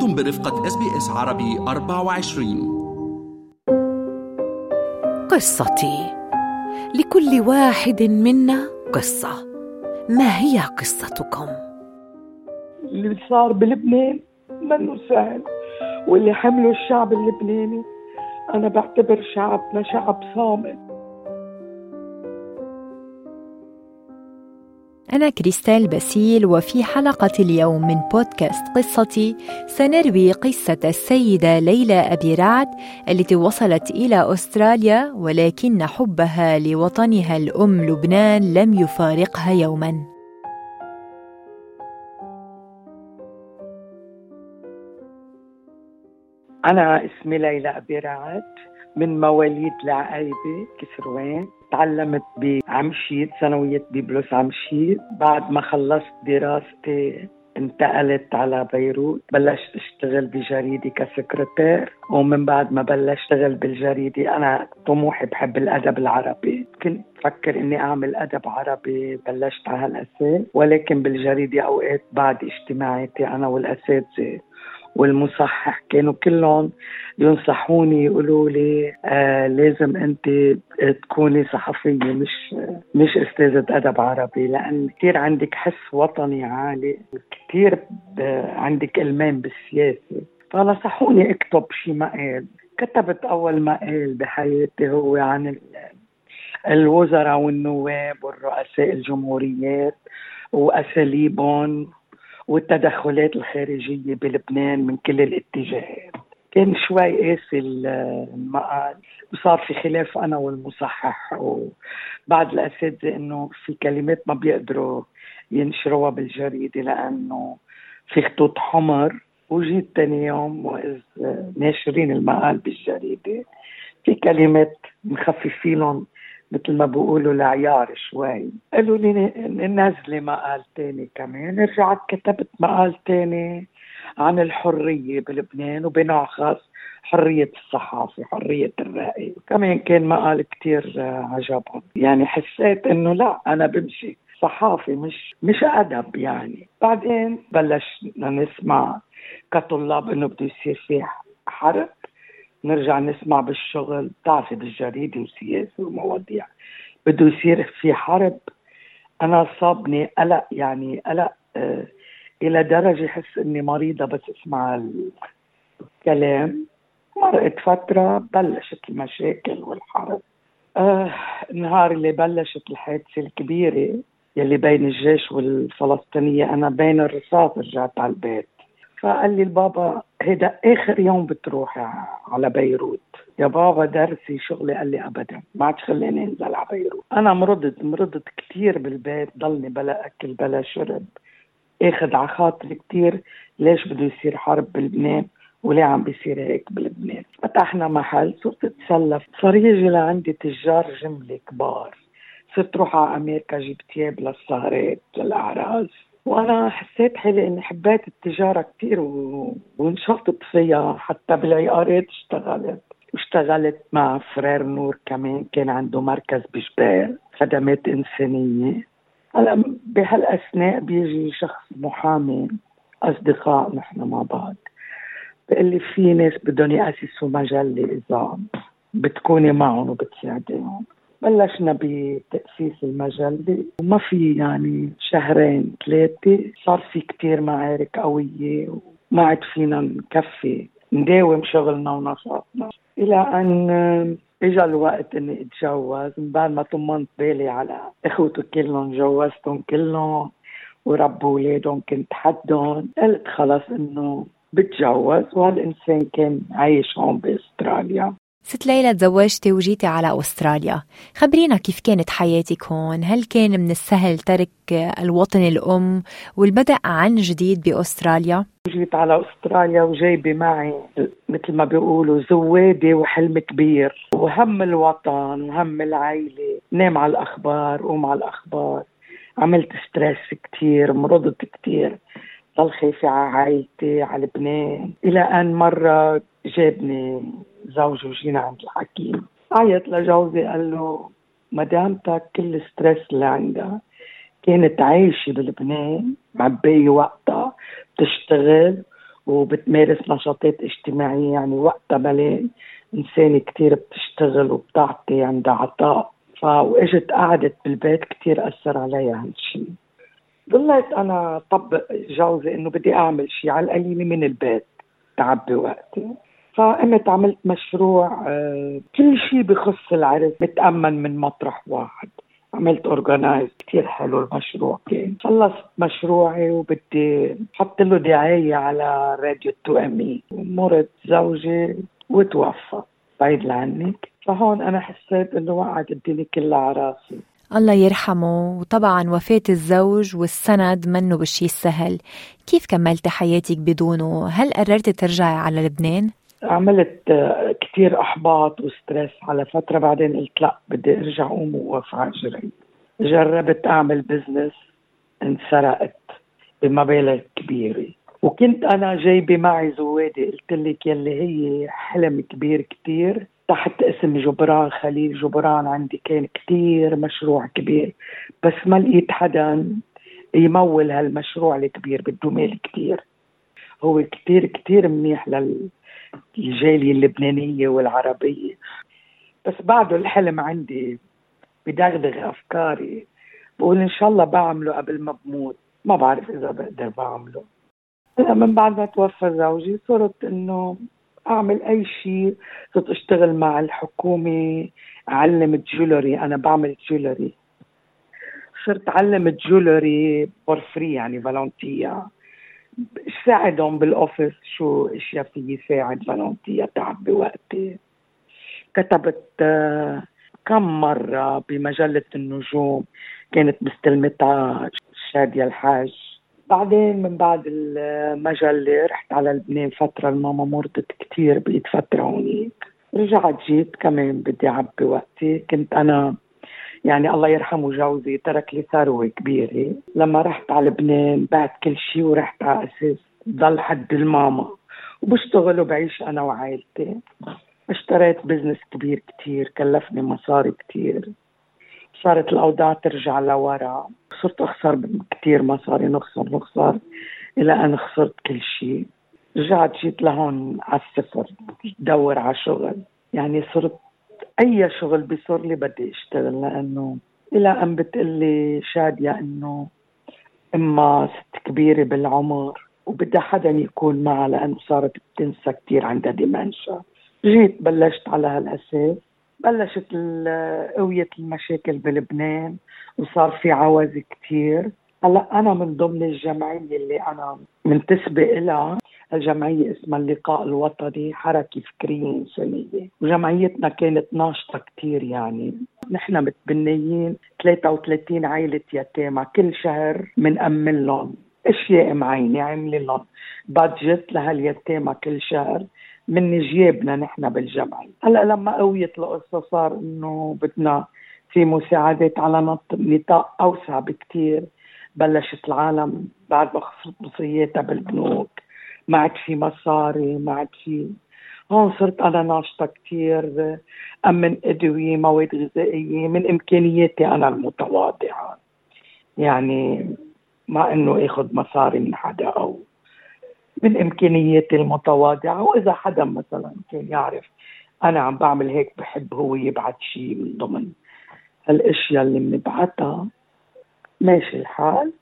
أنتم برفقة إس بي إس عربي 24 قصتي. لكل واحد منا قصة. ما هي قصتكم؟ اللي صار بلبنان منه سهل واللي حمله الشعب اللبناني أنا بعتبر شعبنا شعب صامت. أنا كريستال باسيل وفي حلقة اليوم من بودكاست قصتي سنروي قصة السيدة ليلى أبي رعد التي وصلت إلى أستراليا ولكن حبها لوطنها الأم لبنان لم يفارقها يوما. أنا اسمي ليلى أبي رعد. من مواليد العقايبة كسروان تعلمت بعمشيد ثانوية بيبلوس عمشيد بعد ما خلصت دراستي انتقلت على بيروت بلشت أشتغل بجريدة كسكرتير. ومن بعد ما بلشت أشتغل بالجريدة أنا طموحي بحب الأدب العربي. كنت فكر إني أعمل أدب عربي بلشت على هالأساس. ولكن بالجريدة أوقات بعد اجتماعاتي أنا والأساتذة والمصحح. كانوا كلهم ينصحوني يقولوا لي آه لازم أنت تكوني صحفية مش مش أستاذة أدب عربي لأن كثير عندك حس وطني عالي كثير عندك إلمام بالسياسة. فنصحوني أكتب شي مقال. كتبت أول مقال بحياتي هو عن الوزراء والنواب والرؤساء الجمهوريات وأساليبهم والتدخلات الخارجية بلبنان من كل الاتجاهات. كان شوي قاسي المقال وصار في خلاف أنا والمصحح وبعد الأساتذة إنه في كلمات ما بيقدروا ينشروها بالجريدة لأنه في خطوط حمر. وجيت تاني يوم وإذ ناشرين المقال بالجريدة في كلمات مخففين مثل ما بيقولوا لعيار شوي. قالوا لي نزلي مقال تاني كمان. رجعت كتبت مقال تاني عن الحرية بلبنان وبنوع خاص حرية الصحافة حرية الرأي. كمان كان مقال كتير عجبهم. يعني حسيت إنه لا أنا بمشي صحافة مش مش أدب يعني. بعدين بلشنا نسمع كطلاب إنه بده يصير في حرب. نرجع نسمع بالشغل بتعرفي بالجريدة وسياسة ومواضيع بده يصير في حرب. أنا صابني قلق يعني قلق آه إلى درجة حس إني مريضة بس أسمع الكلام. مرقت فترة بلشت المشاكل والحرب. آه النهار اللي بلشت الحادثة الكبيرة يلي بين الجيش والفلسطينية أنا بين الرصاص رجعت على البيت. فقال لي البابا هيدا آخر يوم بتروحي على بيروت. يا بابا درسي شغلي. قال لي ابدا. ما عادش خليني انزل على بيروت. أنا مرضت مرضت كثير بالبيت. ضلني بلا أكل بلا شرب. آخذ على خاطري كثير ليش بده يصير حرب بلبنان؟ وليه عم بيصير هيك بلبنان؟ فتحنا محل. صرت أتسلف. صار يجي لعندي تجار جملة كبار. صرت روح على أمريكا جيب ثياب للسهرات للأعراس. وأنا حسيت حالي إني حبيت التجارة كثير و... وانشطت فيها حتى بالعقارات اشتغلت. واشتغلت مع فرير نور كمان كان عنده مركز بجبال خدمات إنسانية. هلا بهالأثناء بيجي شخص محامي أصدقاء نحن مع بعض. بقول لي في ناس بدهم يأسسوا مجلة إذا بتكوني معهم وبتساعديهم. بلشنا بتأسيس المجلة وما في يعني شهرين ثلاثة. صار في كتير معارك قوية وما عاد فينا نكفي. نداوم شغلنا ونشاطنا. إلى أن اجى الوقت إني أتجوز. من بعد ما طمنت بالي على إخوتي كلهم جوزتهم كلهم وربوا أولادهم كنت حدهم. قلت خلص إنه بتجوز. وهالانسان كان عايش هون بأستراليا. ست ليلى تزوجتي وجيتي على أستراليا. خبرينا كيف كانت حياتك هون؟ هل كان من السهل ترك الوطن الأم والبدء عن جديد بأستراليا؟ جيت على أستراليا وجايبة معي مثل ما بيقولوا زوادة وحلم كبير. وهم الوطن وهم العائلة نام على الأخبار قوم على الأخبار. عملت ستريس كتير مرضت كتير. ضل خايفة على عائلتي على لبنان إلى أن مرة جابني زوجي وجينا عند الحكيم. عيط لجوزي قال له مدامتك كل ستريس اللي عندها كانت عايشة بلبنان معبية وقتها بتشتغل وبتمارس نشاطات اجتماعية يعني وقتها بلاقي إنسانة كتير بتشتغل وبتعطي عندها عطاء. فاجت قعدت بالبيت كتير أثر عليها هالشيء ضليت أنا طبق جوزي إنه بدي أعمل شيء على القليلة من البيت تعبي وقتي. فقمت عملت مشروع آه، كل شيء بخص العرس متأمن من مطرح واحد. عملت organize كثير حلو المشروع. كان خلصت مشروعي وبدي أحط له دعاية على راديو 2ME. مرض زوجي وتوفى. بعيد عنك. فهون أنا حسيت إنه وقعت الدنيا كلها على راسي. الله يرحمه. وطبعا وفاة الزوج والسند منه بالشي السهل كيف كملت حياتك بدونه؟ هل قررت ترجعي على لبنان؟ عملت آه، كثير إحباط و stress على فترة بعدين قلت لا بدي أرجع أقوم ووقف على رجلي جربت أعمل business انسرقت بمبالغ كبيرة. وكنت أنا جايبة معي زوادي قلت لك يلي هي حلم كبير كثير تحت اسم جبران خليل جبران عندي كان كثير مشروع كبير. بس ما لقيت حدا يمول هالمشروع الكبير بده مال كثير هو كثير كثير منيح لل الجالية اللبنانية والعربية. بس بعده الحلم عندي بدغدغ أفكاري. بقول إن شاء الله بعمله قبل ما بموت. ما بعرف إذا بقدر بعمله. هلا من بعد ما توفى زوجي صرت إنه أعمل أي شيء. صرت أشتغل مع الحكومة أعلم jewellery أنا بعمل jewellery صرت أعلم jewellery for free يعني volunteer ساعدهم بال office شو أشياء في يساعد volunteer تعب بوقتي. كتبت آه، كم مرة بمجلة النجوم كانت مستلمتها شادية الحاج. بعدين من بعد المجلة رحت على لبنان فترة الماما مرضت كتير بقيت فترة هونيك. رجعت جيت كمان بدي أعبي وقتي كنت أنا يعني الله يرحمه جوزي ترك لي ثروة كبيرة. لما رحت على لبنان بعت كل شيء ورحت على أساس ضل حد الماما. وبشتغل وبعيش أنا وعائلتي. اشتريت بزنس كبير كتير كلفني مصاري كتير. صارت الأوضاع ترجع لورا. صرت أخسر كتير مصاري نخسر نخسر إلى أن خسرت كل شيء رجعت جيت لهون على الصفر دور على شغل. يعني صرت أي شغل بيصير لي بدي أشتغل لأنه إلى أن بتقلي شادية إنه إما ست كبيرة بالعمر وبدها حدا يكون معها لأنه صارت بتنسى كثير عندها ديمنشا. جيت بلشت على هالأساس بلشت قوية المشاكل بلبنان وصار في عوز كثير هلأ أنا من ضمن الجمعيه اللي أنا منتسبة لها الجمعية اسمها اللقاء الوطني حركة فكرية إنسانية وجمعيتنا كانت ناشطة كتير يعني. نحن متبنيين 33 عائلة يتامى كل شهر بنأمن لهم. أشياء معينة عاملين لهم. بادجت لهاليتامى كل شهر. من جيبنا نحن بالجمعية. هلأ لما قويت القصة صار إنه بدنا في مساعدات على نطاق أوسع بكتير. بلشت العالم بعد ما خسرت مصرياتها بالبنوك. ما عاد في مصاري ما عاد في هون صرت أنا ناشطة كثير امن أدوية مواد غذائية من إمكانياتي أنا المتواضعة. يعني ما إنه آخذ مصاري من حدا أو من إمكانياتي المتواضعة. وإذا حدا مثلا كان يعرف أنا عم بعمل هيك بحب هو يبعث شيء من ضمن هالاشياء اللي بنبعتها ماشي الحال.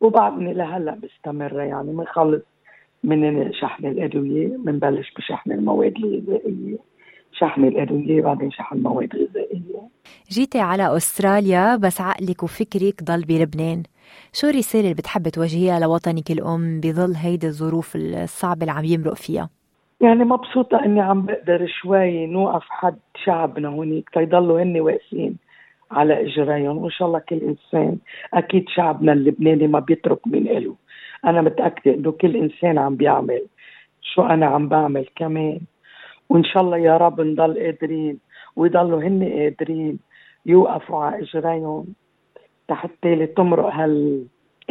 وبعدني لهلأ مستمره يعني بنخلص من شحن الأدوية بنبلش بشحن المواد الغذائية. شحن الأدوية بعدين شحن مواد غذائية. جيتي على أستراليا بس عقلك وفكرك ضل بلبنان. شو الرسالة اللي بتحب توجهيها لوطنك الأم بظل هيدي الظروف الصعبة اللي عم يمرق فيها؟ يعني مبسوطة إني عم بقدر شوي نوقف حد شعبنا هونيك تيضلوا هن واقفين على إجريهم. وإن شاء الله كل إنسان أكيد شعبنا اللبناني ما بيترك من إله. أنا متأكدة إنه كل إنسان عم بيعمل شو أنا عم بعمل كمان. وإن شاء الله يا رب نضل قادرين ويضلوا هن قادرين يوقفوا على إجريهم لحتى تمرق هال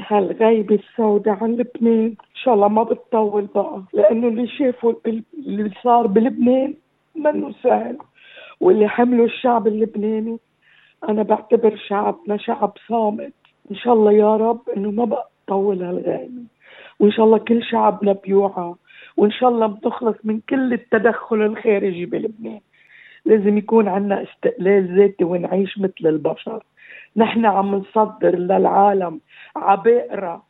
هالغيبة السوداء عن لبنان. إن شاء الله ما بتطول بقى لأنه اللي شافوا اللي صار بلبنان منه سهل. واللي حمله الشعب اللبناني أنا بعتبر شعبنا شعب صامت. إن شاء الله يا رب إنه ما بقى تطول هالغيمة. وإن شاء الله كل شعبنا بيوعى وإن شاء الله بنخلص من كل التدخل الخارجي بلبنان. لازم يكون عندنا استقلال ذاتي ونعيش مثل البشر. نحن عم نصدر للعالم عبائرة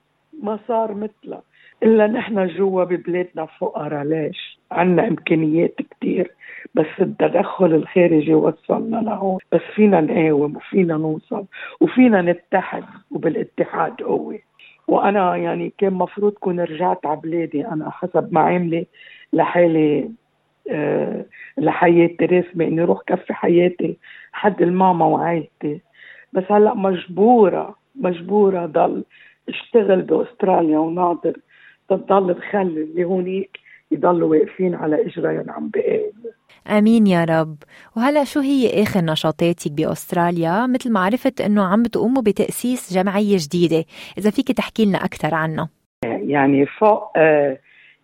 ما صار مثلها. إلا نحن جوا ببلادنا فقراء ليش؟ عنا إمكانيات كتير. بس التدخل الخارجي وصلنا لهون. بس فينا نقاوم وفينا نوصل وفينا نتحد وبالاتحاد قوة وأنا يعني كان مفروض كون رجعت على بلادي أنا حسب معاملي لحالي أه لحياتي رسمي اني أروح كفي حياتي حد الماما وعائلتي بس هلأ مجبورة مجبورة ضل اشتغل بأستراليا وناظر تضل تخلي اللي هونيك يضلوا واقفين على اجريهم عم بقاوموا آمين يا رب. وهلا شو هي آخر نشاطاتك بأستراليا؟ مثل ما عرفت إنه عم بتقوموا بتأسيس جمعية جديدة. إذا فيك تحكي لنا أكثر عنها يعني فوق آه،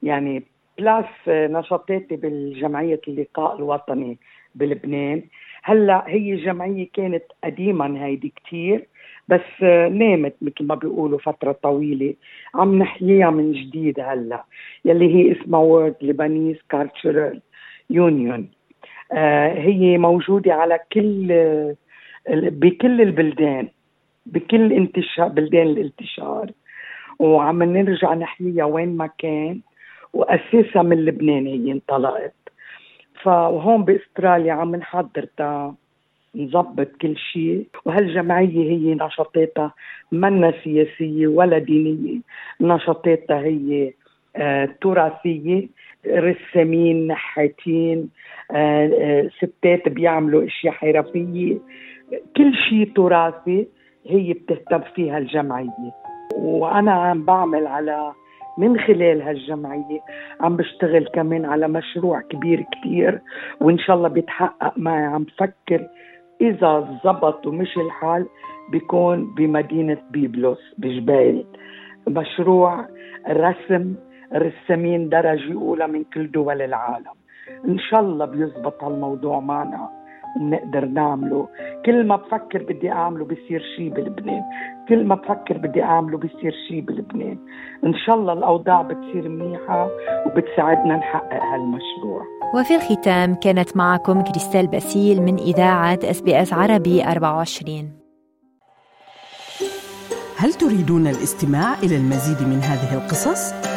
يعني بلاس نشاطاتي بالجمعية اللقاء الوطني بلبنان. هلا هي جمعية كانت قديما هيدي كتير بس نامت مثل ما بيقولوا فترة طويلة. عم نحييها من جديد هلا يلي هي اسمها World Lebanese Cultural Union هي موجودة على كل بكل البلدان بكل انتشار بلدان الانتشار. وعم نرجع نحييها وين ما كان واساسا من لبنان هي انطلقت. فهون بأستراليا عم نحضر تا نظبط كل شيء. وهالجمعية هي نشاطاتها منا سياسية ولا دينية. نشاطاتها هي آه تراثية رسامين نحاتين آه آه ستات بيعملوا أشياء حرفية. كل شيء تراثي هي بتهتم فيها الجمعية. وأنا عم بعمل على من خلال هالجمعية عم بشتغل كمان على مشروع كبير كتير وإن شاء الله بيتحقق معي. عم فكر إذا زبط ومشي الحال بيكون بمدينة بيبلوس بجبال. مشروع رسم رسامين درجة أولى من كل دول العالم. إن شاء الله بيزبط هالموضوع معنا. بنقدر نعمله. كل ما بفكر بدي أعمله بصير شيء بلبنان. كل ما بفكر بدي أعمله بصير شيء بلبنان. إن شاء الله الأوضاع بتصير منيحة وبتساعدنا نحقق هالمشروع. وفي الختام كانت معكم كريستال باسيل من إذاعة إس بي إس عربي 24 هل تريدون الاستماع إلى المزيد من هذه القصص؟